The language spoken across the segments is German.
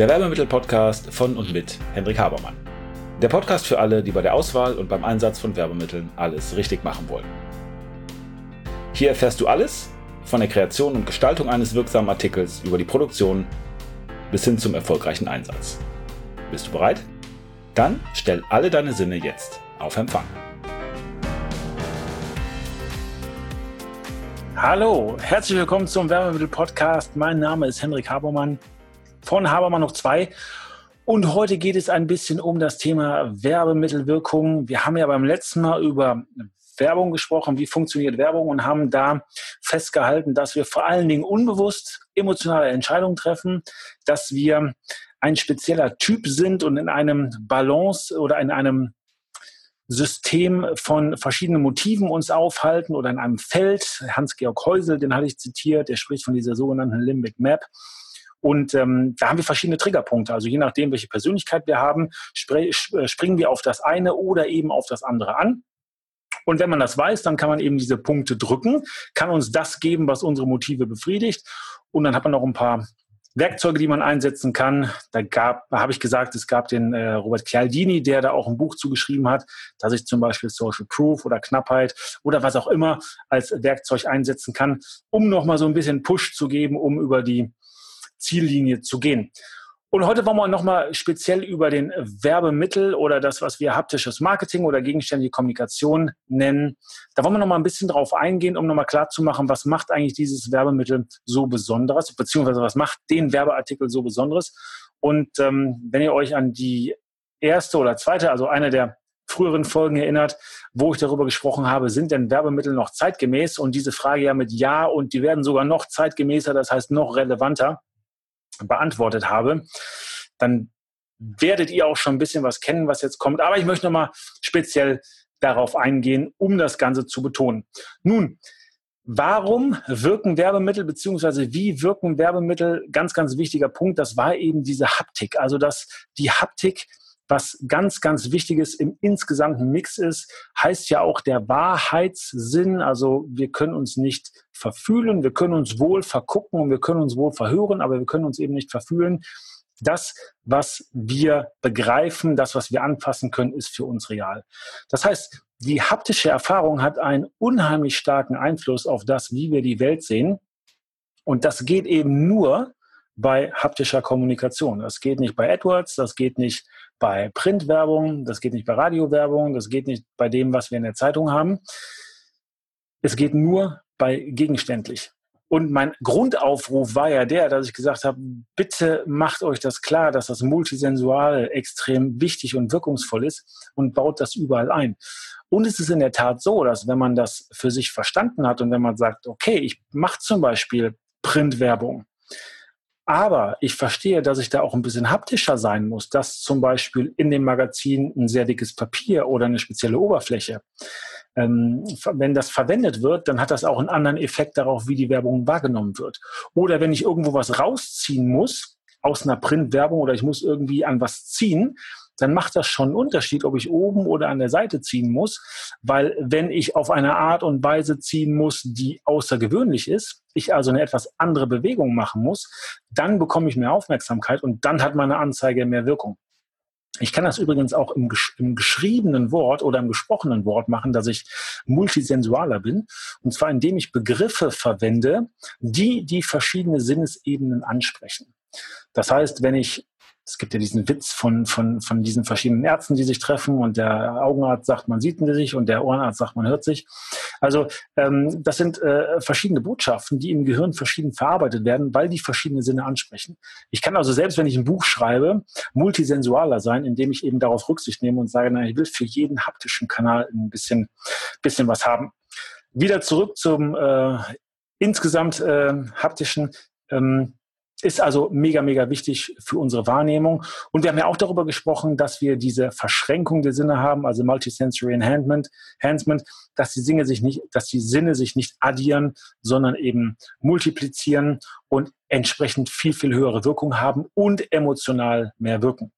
Der Werbemittel-Podcast von und mit Hendrik Habermann. Der Podcast für alle, die bei der Auswahl und beim Einsatz von Werbemitteln alles richtig machen wollen. Hier erfährst du alles von der Kreation und Gestaltung eines wirksamen Artikels über die Produktion bis hin zum erfolgreichen Einsatz. Bist du bereit? Dann stell alle deine Sinne jetzt auf Empfang. Hallo, herzlich willkommen zum Werbemittel-Podcast. Mein Name ist Hendrik Habermann von Habermann noch zwei. Und heute geht es ein bisschen um das Thema Werbemittelwirkung. Wir haben ja beim letzten Mal über Werbung gesprochen, wie funktioniert Werbung und haben da festgehalten, dass wir vor allen Dingen unbewusst emotionale Entscheidungen treffen, dass wir ein spezieller Typ sind und in einem Balance oder in einem System von verschiedenen Motiven uns aufhalten oder in einem Feld. Hans-Georg Heusel, den hatte ich zitiert, der spricht von dieser sogenannten Limbic Map. Und ähm, da haben wir verschiedene Triggerpunkte. Also je nachdem, welche Persönlichkeit wir haben, äh, springen wir auf das eine oder eben auf das andere an. Und wenn man das weiß, dann kann man eben diese Punkte drücken, kann uns das geben, was unsere Motive befriedigt. Und dann hat man noch ein paar Werkzeuge, die man einsetzen kann. Da gab, habe ich gesagt, es gab den äh, Robert Chialdini, der da auch ein Buch zugeschrieben hat, dass ich zum Beispiel Social Proof oder Knappheit oder was auch immer als Werkzeug einsetzen kann, um nochmal so ein bisschen Push zu geben, um über die Ziellinie zu gehen. Und heute wollen wir nochmal speziell über den Werbemittel oder das, was wir haptisches Marketing oder gegenständige Kommunikation nennen. Da wollen wir nochmal ein bisschen drauf eingehen, um nochmal klarzumachen, was macht eigentlich dieses Werbemittel so besonderes, beziehungsweise was macht den Werbeartikel so besonderes. Und ähm, wenn ihr euch an die erste oder zweite, also eine der früheren Folgen erinnert, wo ich darüber gesprochen habe, sind denn Werbemittel noch zeitgemäß? Und diese Frage ja mit Ja und die werden sogar noch zeitgemäßer, das heißt noch relevanter beantwortet habe, dann werdet ihr auch schon ein bisschen was kennen, was jetzt kommt. Aber ich möchte nochmal speziell darauf eingehen, um das Ganze zu betonen. Nun, warum wirken Werbemittel beziehungsweise wie wirken Werbemittel? Ganz, ganz wichtiger Punkt, das war eben diese Haptik. Also, dass die Haptik was ganz, ganz Wichtiges im insgesamten Mix ist, heißt ja auch der Wahrheitssinn. Also wir können uns nicht verfühlen, wir können uns wohl vergucken und wir können uns wohl verhören, aber wir können uns eben nicht verfühlen. Das, was wir begreifen, das, was wir anfassen können, ist für uns real. Das heißt, die haptische Erfahrung hat einen unheimlich starken Einfluss auf das, wie wir die Welt sehen. Und das geht eben nur bei haptischer Kommunikation. Das geht nicht bei AdWords, das geht nicht bei Printwerbung, das geht nicht bei Radiowerbung, das geht nicht bei dem, was wir in der Zeitung haben. Es geht nur bei gegenständlich. Und mein Grundaufruf war ja der, dass ich gesagt habe, bitte macht euch das klar, dass das Multisensual extrem wichtig und wirkungsvoll ist und baut das überall ein. Und es ist in der Tat so, dass wenn man das für sich verstanden hat und wenn man sagt, okay, ich mache zum Beispiel Printwerbung, aber ich verstehe, dass ich da auch ein bisschen haptischer sein muss, dass zum Beispiel in dem Magazin ein sehr dickes Papier oder eine spezielle Oberfläche, ähm, wenn das verwendet wird, dann hat das auch einen anderen Effekt darauf, wie die Werbung wahrgenommen wird. Oder wenn ich irgendwo was rausziehen muss aus einer Printwerbung oder ich muss irgendwie an was ziehen, dann macht das schon einen Unterschied, ob ich oben oder an der Seite ziehen muss, weil wenn ich auf eine Art und Weise ziehen muss, die außergewöhnlich ist, ich also eine etwas andere Bewegung machen muss, dann bekomme ich mehr Aufmerksamkeit und dann hat meine Anzeige mehr Wirkung. Ich kann das übrigens auch im, im, geschriebenen Wort oder im gesprochenen Wort machen, dass ich multisensualer bin. Und zwar indem ich Begriffe verwende, die die verschiedene Sinnesebenen ansprechen. Das heißt, wenn ich es gibt ja diesen Witz von, von, von diesen verschiedenen Ärzten, die sich treffen und der Augenarzt sagt, man sieht sich und der Ohrenarzt sagt, man hört sich. Also ähm, das sind äh, verschiedene Botschaften, die im Gehirn verschieden verarbeitet werden, weil die verschiedene Sinne ansprechen. Ich kann also selbst, wenn ich ein Buch schreibe, multisensualer sein, indem ich eben darauf Rücksicht nehme und sage, na, ich will für jeden haptischen Kanal ein bisschen, bisschen was haben. Wieder zurück zum äh, insgesamt äh, haptischen. Ähm, ist also mega, mega wichtig für unsere Wahrnehmung. Und wir haben ja auch darüber gesprochen, dass wir diese Verschränkung der Sinne haben, also Multisensory Enhancement, dass die Sinne sich nicht, dass die Sinne sich nicht addieren, sondern eben multiplizieren und entsprechend viel, viel höhere Wirkung haben und emotional mehr wirken.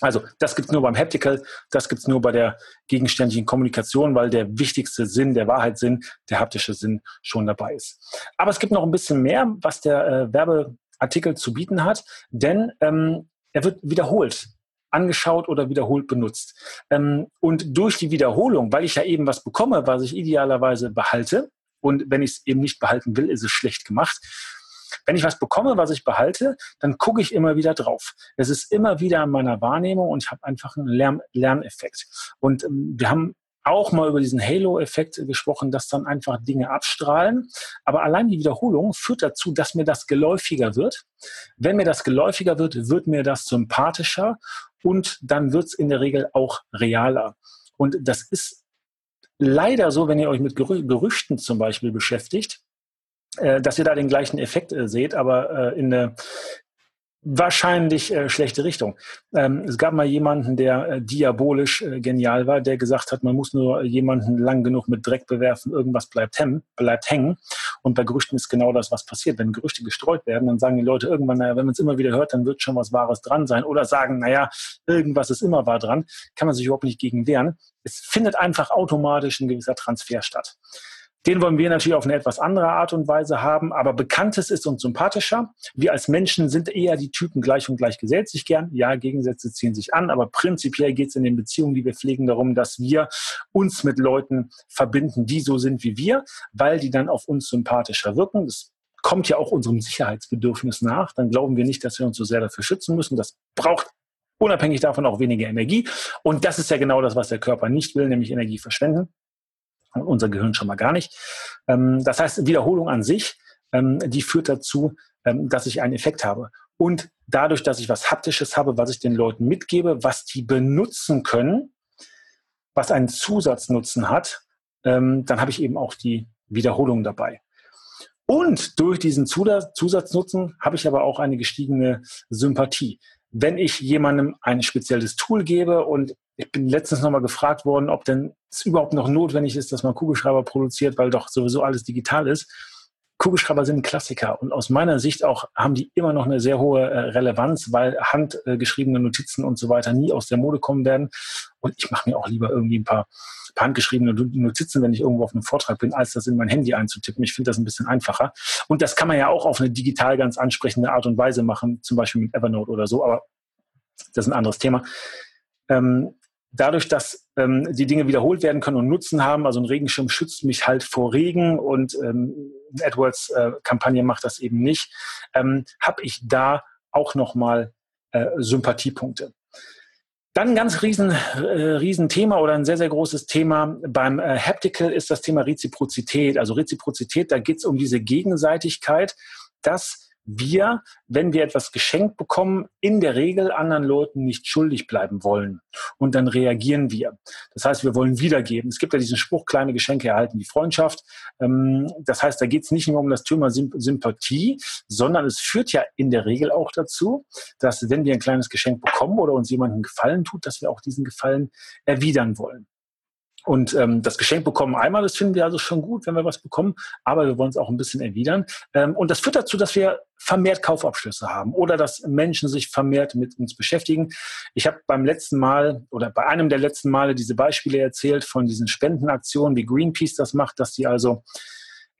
Also das gibt's nur beim Haptical, das gibt's nur bei der gegenständlichen Kommunikation, weil der wichtigste Sinn, der Wahrheitssinn, der haptische Sinn schon dabei ist. Aber es gibt noch ein bisschen mehr, was der äh, Werbe Artikel zu bieten hat, denn ähm, er wird wiederholt angeschaut oder wiederholt benutzt. Ähm, und durch die Wiederholung, weil ich ja eben was bekomme, was ich idealerweise behalte, und wenn ich es eben nicht behalten will, ist es schlecht gemacht. Wenn ich was bekomme, was ich behalte, dann gucke ich immer wieder drauf. Es ist immer wieder in meiner Wahrnehmung und ich habe einfach einen Lern Lerneffekt. Und ähm, wir haben auch mal über diesen Halo-Effekt gesprochen, dass dann einfach Dinge abstrahlen. Aber allein die Wiederholung führt dazu, dass mir das geläufiger wird. Wenn mir das geläufiger wird, wird mir das sympathischer und dann wird es in der Regel auch realer. Und das ist leider so, wenn ihr euch mit Gerüchten zum Beispiel beschäftigt, äh, dass ihr da den gleichen Effekt äh, seht, aber äh, in der wahrscheinlich äh, schlechte Richtung. Ähm, es gab mal jemanden, der äh, diabolisch äh, genial war, der gesagt hat, man muss nur jemanden lang genug mit Dreck bewerfen, irgendwas bleibt, hem, bleibt hängen. Und bei Gerüchten ist genau das, was passiert. Wenn Gerüchte gestreut werden, dann sagen die Leute irgendwann, naja, wenn man es immer wieder hört, dann wird schon was Wahres dran sein. Oder sagen, naja, irgendwas ist immer wahr dran, kann man sich überhaupt nicht gegen wehren. Es findet einfach automatisch ein gewisser Transfer statt. Den wollen wir natürlich auf eine etwas andere Art und Weise haben, aber Bekanntes ist uns sympathischer. Wir als Menschen sind eher die Typen gleich und gleich gesellt sich gern. Ja, Gegensätze ziehen sich an, aber prinzipiell geht es in den Beziehungen, die wir pflegen, darum, dass wir uns mit Leuten verbinden, die so sind wie wir, weil die dann auf uns sympathischer wirken. Das kommt ja auch unserem Sicherheitsbedürfnis nach. Dann glauben wir nicht, dass wir uns so sehr dafür schützen müssen. Das braucht unabhängig davon auch weniger Energie. Und das ist ja genau das, was der Körper nicht will, nämlich Energie verschwenden unser Gehirn schon mal gar nicht. Ähm, das heißt, Wiederholung an sich, ähm, die führt dazu, ähm, dass ich einen Effekt habe. Und dadurch, dass ich was Haptisches habe, was ich den Leuten mitgebe, was die benutzen können, was einen Zusatznutzen hat, dann habe ich eben auch die Wiederholung dabei. Und durch diesen Zusatznutzen habe ich aber auch eine gestiegene Sympathie. Wenn ich jemandem ein spezielles Tool gebe und ich bin letztens nochmal gefragt worden, ob denn es überhaupt noch notwendig ist, dass man Kugelschreiber produziert, weil doch sowieso alles digital ist. Kugelschreiber sind ein Klassiker und aus meiner Sicht auch haben die immer noch eine sehr hohe äh, Relevanz, weil handgeschriebene Notizen und so weiter nie aus der Mode kommen werden. Und ich mache mir auch lieber irgendwie ein paar, paar handgeschriebene Notizen, wenn ich irgendwo auf einem Vortrag bin, als das in mein Handy einzutippen. Ich finde das ein bisschen einfacher. Und das kann man ja auch auf eine digital ganz ansprechende Art und Weise machen, zum Beispiel mit Evernote oder so, aber das ist ein anderes Thema. Ähm, dadurch, dass ähm, die Dinge wiederholt werden können und Nutzen haben, also ein Regenschirm schützt mich halt vor Regen und ähm, AdWords-Kampagne äh, macht das eben nicht, ähm, habe ich da auch nochmal äh, Sympathiepunkte. Dann ein ganz riesen, äh, riesen Thema oder ein sehr, sehr großes Thema beim äh, Haptical ist das Thema Reziprozität. Also Reziprozität, da geht es um diese Gegenseitigkeit, dass wir, wenn wir etwas geschenkt bekommen, in der Regel anderen Leuten nicht schuldig bleiben wollen. Und dann reagieren wir. Das heißt, wir wollen wiedergeben. Es gibt ja diesen Spruch, kleine Geschenke erhalten die Freundschaft. Ähm, das heißt, da geht es nicht nur um das Thema Sympathie, sondern es führt ja in der Regel auch dazu, dass wenn wir ein kleines Geschenk bekommen oder uns jemanden Gefallen tut, dass wir auch diesen Gefallen erwidern wollen. Und ähm, das Geschenk bekommen einmal, das finden wir also schon gut, wenn wir was bekommen, aber wir wollen es auch ein bisschen erwidern. Ähm, und das führt dazu, dass wir vermehrt Kaufabschlüsse haben oder dass Menschen sich vermehrt mit uns beschäftigen. Ich habe beim letzten Mal oder bei einem der letzten Male diese Beispiele erzählt von diesen Spendenaktionen, wie Greenpeace das macht, dass die also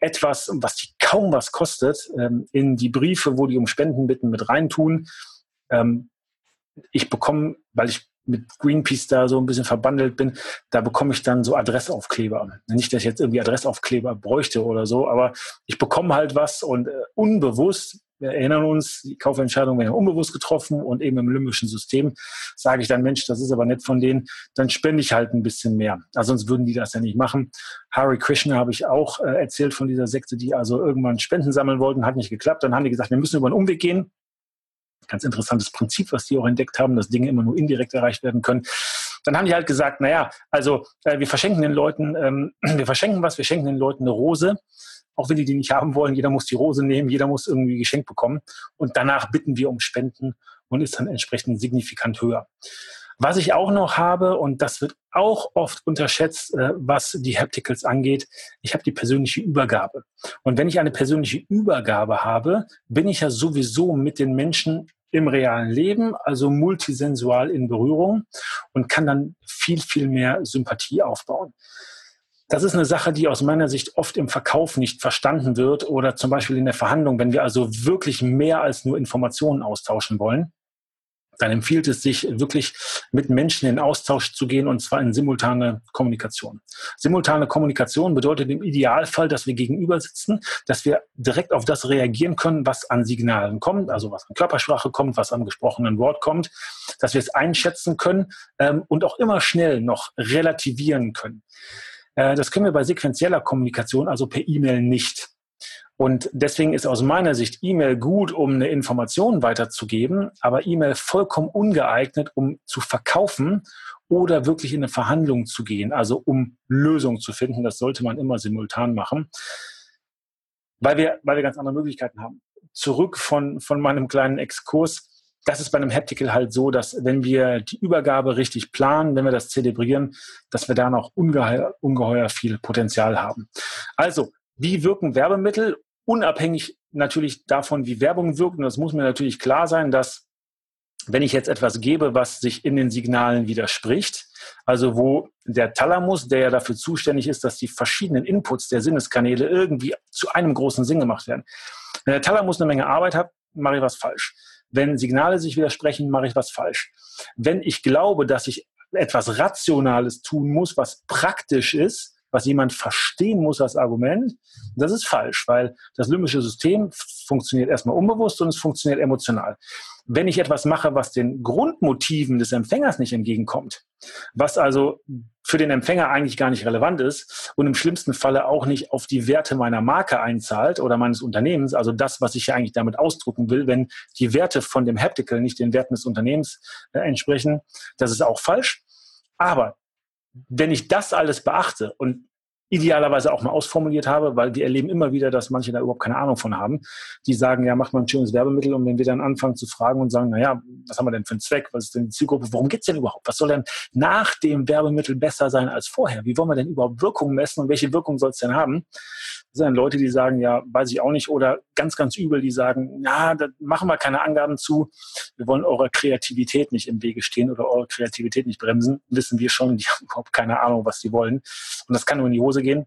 etwas, was die kaum was kostet, ähm, in die Briefe, wo die um Spenden bitten, mit reintun. Ähm, ich bekomme, weil ich mit Greenpeace da so ein bisschen verbandelt bin, da bekomme ich dann so Adressaufkleber. Nicht, dass ich jetzt irgendwie Adressaufkleber bräuchte oder so, aber ich bekomme halt was und äh, unbewusst, wir erinnern uns, die Kaufentscheidungen werden unbewusst getroffen und eben im limbischen System sage ich dann, Mensch, das ist aber nett von denen, dann spende ich halt ein bisschen mehr. Also sonst würden die das ja nicht machen. Harry Krishna habe ich auch äh, erzählt von dieser Sekte, die also irgendwann Spenden sammeln wollten, hat nicht geklappt. Dann haben die gesagt, wir müssen über einen Umweg gehen ganz interessantes Prinzip, was die auch entdeckt haben, dass Dinge immer nur indirekt erreicht werden können. Dann haben die halt gesagt, naja, also äh, wir verschenken den Leuten, ähm, wir verschenken was, wir schenken den Leuten eine Rose, auch wenn die die nicht haben wollen. Jeder muss die Rose nehmen, jeder muss irgendwie geschenkt bekommen. Und danach bitten wir um Spenden und ist dann entsprechend signifikant höher. Was ich auch noch habe, und das wird auch oft unterschätzt, äh, was die Hapticals angeht, ich habe die persönliche Übergabe. Und wenn ich eine persönliche Übergabe habe, bin ich ja sowieso mit den Menschen im realen Leben, also multisensual in Berührung und kann dann viel, viel mehr Sympathie aufbauen. Das ist eine Sache, die aus meiner Sicht oft im Verkauf nicht verstanden wird oder zum Beispiel in der Verhandlung, wenn wir also wirklich mehr als nur Informationen austauschen wollen dann empfiehlt es sich wirklich mit Menschen in Austausch zu gehen und zwar in simultane Kommunikation. Simultane Kommunikation bedeutet im Idealfall, dass wir gegenüber sitzen, dass wir direkt auf das reagieren können, was an Signalen kommt, also was an Körpersprache kommt, was am gesprochenen Wort kommt, dass wir es einschätzen können ähm, und auch immer schnell noch relativieren können. Äh, das können wir bei sequenzieller Kommunikation, also per E-Mail nicht. Und deswegen ist aus meiner Sicht E-Mail gut, um eine Information weiterzugeben, aber E-Mail vollkommen ungeeignet, um zu verkaufen oder wirklich in eine Verhandlung zu gehen, also um Lösungen zu finden. Das sollte man immer simultan machen, weil wir, weil wir ganz andere Möglichkeiten haben. Zurück von, von meinem kleinen Exkurs. Das ist bei einem Haptical halt so, dass wenn wir die Übergabe richtig planen, wenn wir das zelebrieren, dass wir da noch ungeheuer, ungeheuer viel Potenzial haben. Also, wie wirken Werbemittel unabhängig natürlich davon, wie Werbung wirkt. Und das muss mir natürlich klar sein, dass wenn ich jetzt etwas gebe, was sich in den Signalen widerspricht, also wo der Thalamus, der ja dafür zuständig ist, dass die verschiedenen Inputs der Sinneskanäle irgendwie zu einem großen Sinn gemacht werden. Wenn der Thalamus eine Menge Arbeit hat, mache ich was falsch. Wenn Signale sich widersprechen, mache ich was falsch. Wenn ich glaube, dass ich etwas Rationales tun muss, was praktisch ist, was jemand verstehen muss als Argument, das ist falsch, weil das limbische System funktioniert erstmal unbewusst und es funktioniert emotional. Wenn ich etwas mache, was den Grundmotiven des Empfängers nicht entgegenkommt, was also für den Empfänger eigentlich gar nicht relevant ist und im schlimmsten Falle auch nicht auf die Werte meiner Marke einzahlt oder meines Unternehmens, also das, was ich ja eigentlich damit ausdrucken will, wenn die Werte von dem Haptical nicht den Werten des Unternehmens äh, entsprechen, das ist auch falsch. Aber wenn ich das alles beachte und idealerweise auch mal ausformuliert habe, weil wir erleben immer wieder, dass manche da überhaupt keine Ahnung von haben. Die sagen, ja, mach mal ein schönes Werbemittel und wenn wir dann anfangen zu fragen und sagen, naja, was haben wir denn für einen Zweck? Was ist denn die Zielgruppe? Worum geht's denn überhaupt? Was soll denn nach dem Werbemittel besser sein als vorher? Wie wollen wir denn überhaupt Wirkung messen und welche Wirkung soll es denn haben? Das sind dann Leute, die sagen, ja, weiß ich auch nicht oder ganz, ganz übel, die sagen, ja, da machen wir keine Angaben zu. Wir wollen eurer Kreativität nicht im Wege stehen oder eure Kreativität nicht bremsen. Wissen wir schon, die haben überhaupt keine Ahnung, was die wollen. Und das kann nur in die Hose gehen.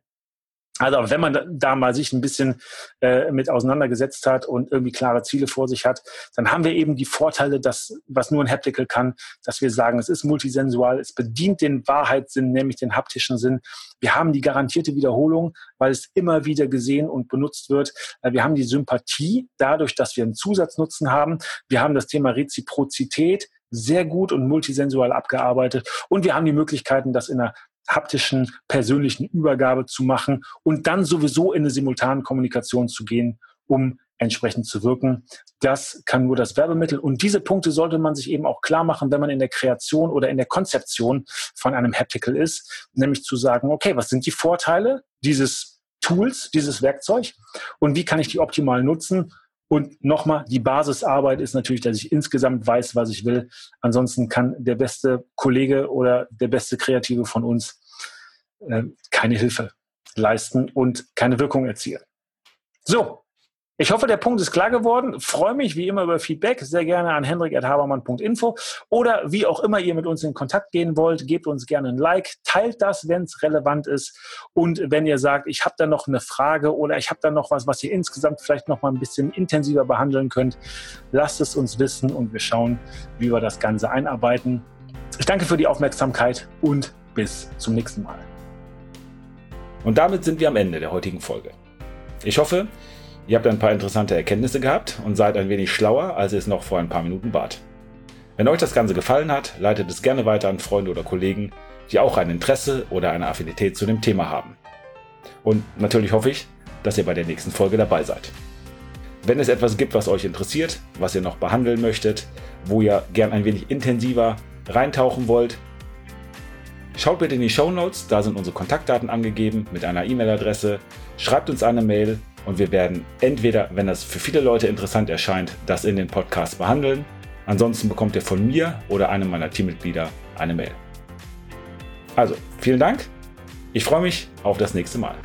Also wenn man da mal sich ein bisschen äh, mit auseinandergesetzt hat und irgendwie klare Ziele vor sich hat, dann haben wir eben die Vorteile, dass was nur ein Haptical kann, dass wir sagen, es ist multisensual, es bedient den Wahrheitssinn, nämlich den haptischen Sinn. Wir haben die garantierte Wiederholung, weil es immer wieder gesehen und benutzt wird. Äh, wir haben die Sympathie dadurch, dass wir einen Zusatznutzen haben. Wir haben das Thema Reziprozität sehr gut und multisensual abgearbeitet. Und wir haben die Möglichkeiten, das in einer haptischen, persönlichen Übergabe zu machen und dann sowieso in eine simultane Kommunikation zu gehen, um entsprechend zu wirken. Das kann nur das Werbemittel. Und diese Punkte sollte man sich eben auch klar machen, wenn man in der Kreation oder in der Konzeption von einem Haptical ist, nämlich zu sagen, okay, was sind die Vorteile dieses Tools, dieses Werkzeug und wie kann ich die optimal nutzen? Und nochmal, die Basisarbeit ist natürlich, dass ich insgesamt weiß, was ich will. Ansonsten kann der beste Kollege oder der beste Kreative von uns äh, keine Hilfe leisten und keine Wirkung erzielen. So, ich hoffe, der Punkt ist klar geworden. Freue mich wie immer über Feedback. Sehr gerne an hendrik.habermann.info oder wie auch immer ihr mit uns in Kontakt gehen wollt, gebt uns gerne ein Like, teilt das, wenn es relevant ist. Und wenn ihr sagt, ich habe da noch eine Frage oder ich habe da noch was, was ihr insgesamt vielleicht noch mal ein bisschen intensiver behandeln könnt, lasst es uns wissen und wir schauen, wie wir das Ganze einarbeiten. Ich danke für die Aufmerksamkeit und bis zum nächsten Mal. Und damit sind wir am Ende der heutigen Folge. Ich hoffe, Ihr habt ein paar interessante Erkenntnisse gehabt und seid ein wenig schlauer, als ihr es noch vor ein paar Minuten wart. Wenn euch das Ganze gefallen hat, leitet es gerne weiter an Freunde oder Kollegen, die auch ein Interesse oder eine Affinität zu dem Thema haben. Und natürlich hoffe ich, dass ihr bei der nächsten Folge dabei seid. Wenn es etwas gibt, was euch interessiert, was ihr noch behandeln möchtet, wo ihr gern ein wenig intensiver reintauchen wollt, schaut bitte in die Show Notes, da sind unsere Kontaktdaten angegeben mit einer E-Mail-Adresse. Schreibt uns eine Mail und wir werden entweder, wenn das für viele Leute interessant erscheint, das in den Podcast behandeln. Ansonsten bekommt ihr von mir oder einem meiner Teammitglieder eine Mail. Also, vielen Dank. Ich freue mich auf das nächste Mal.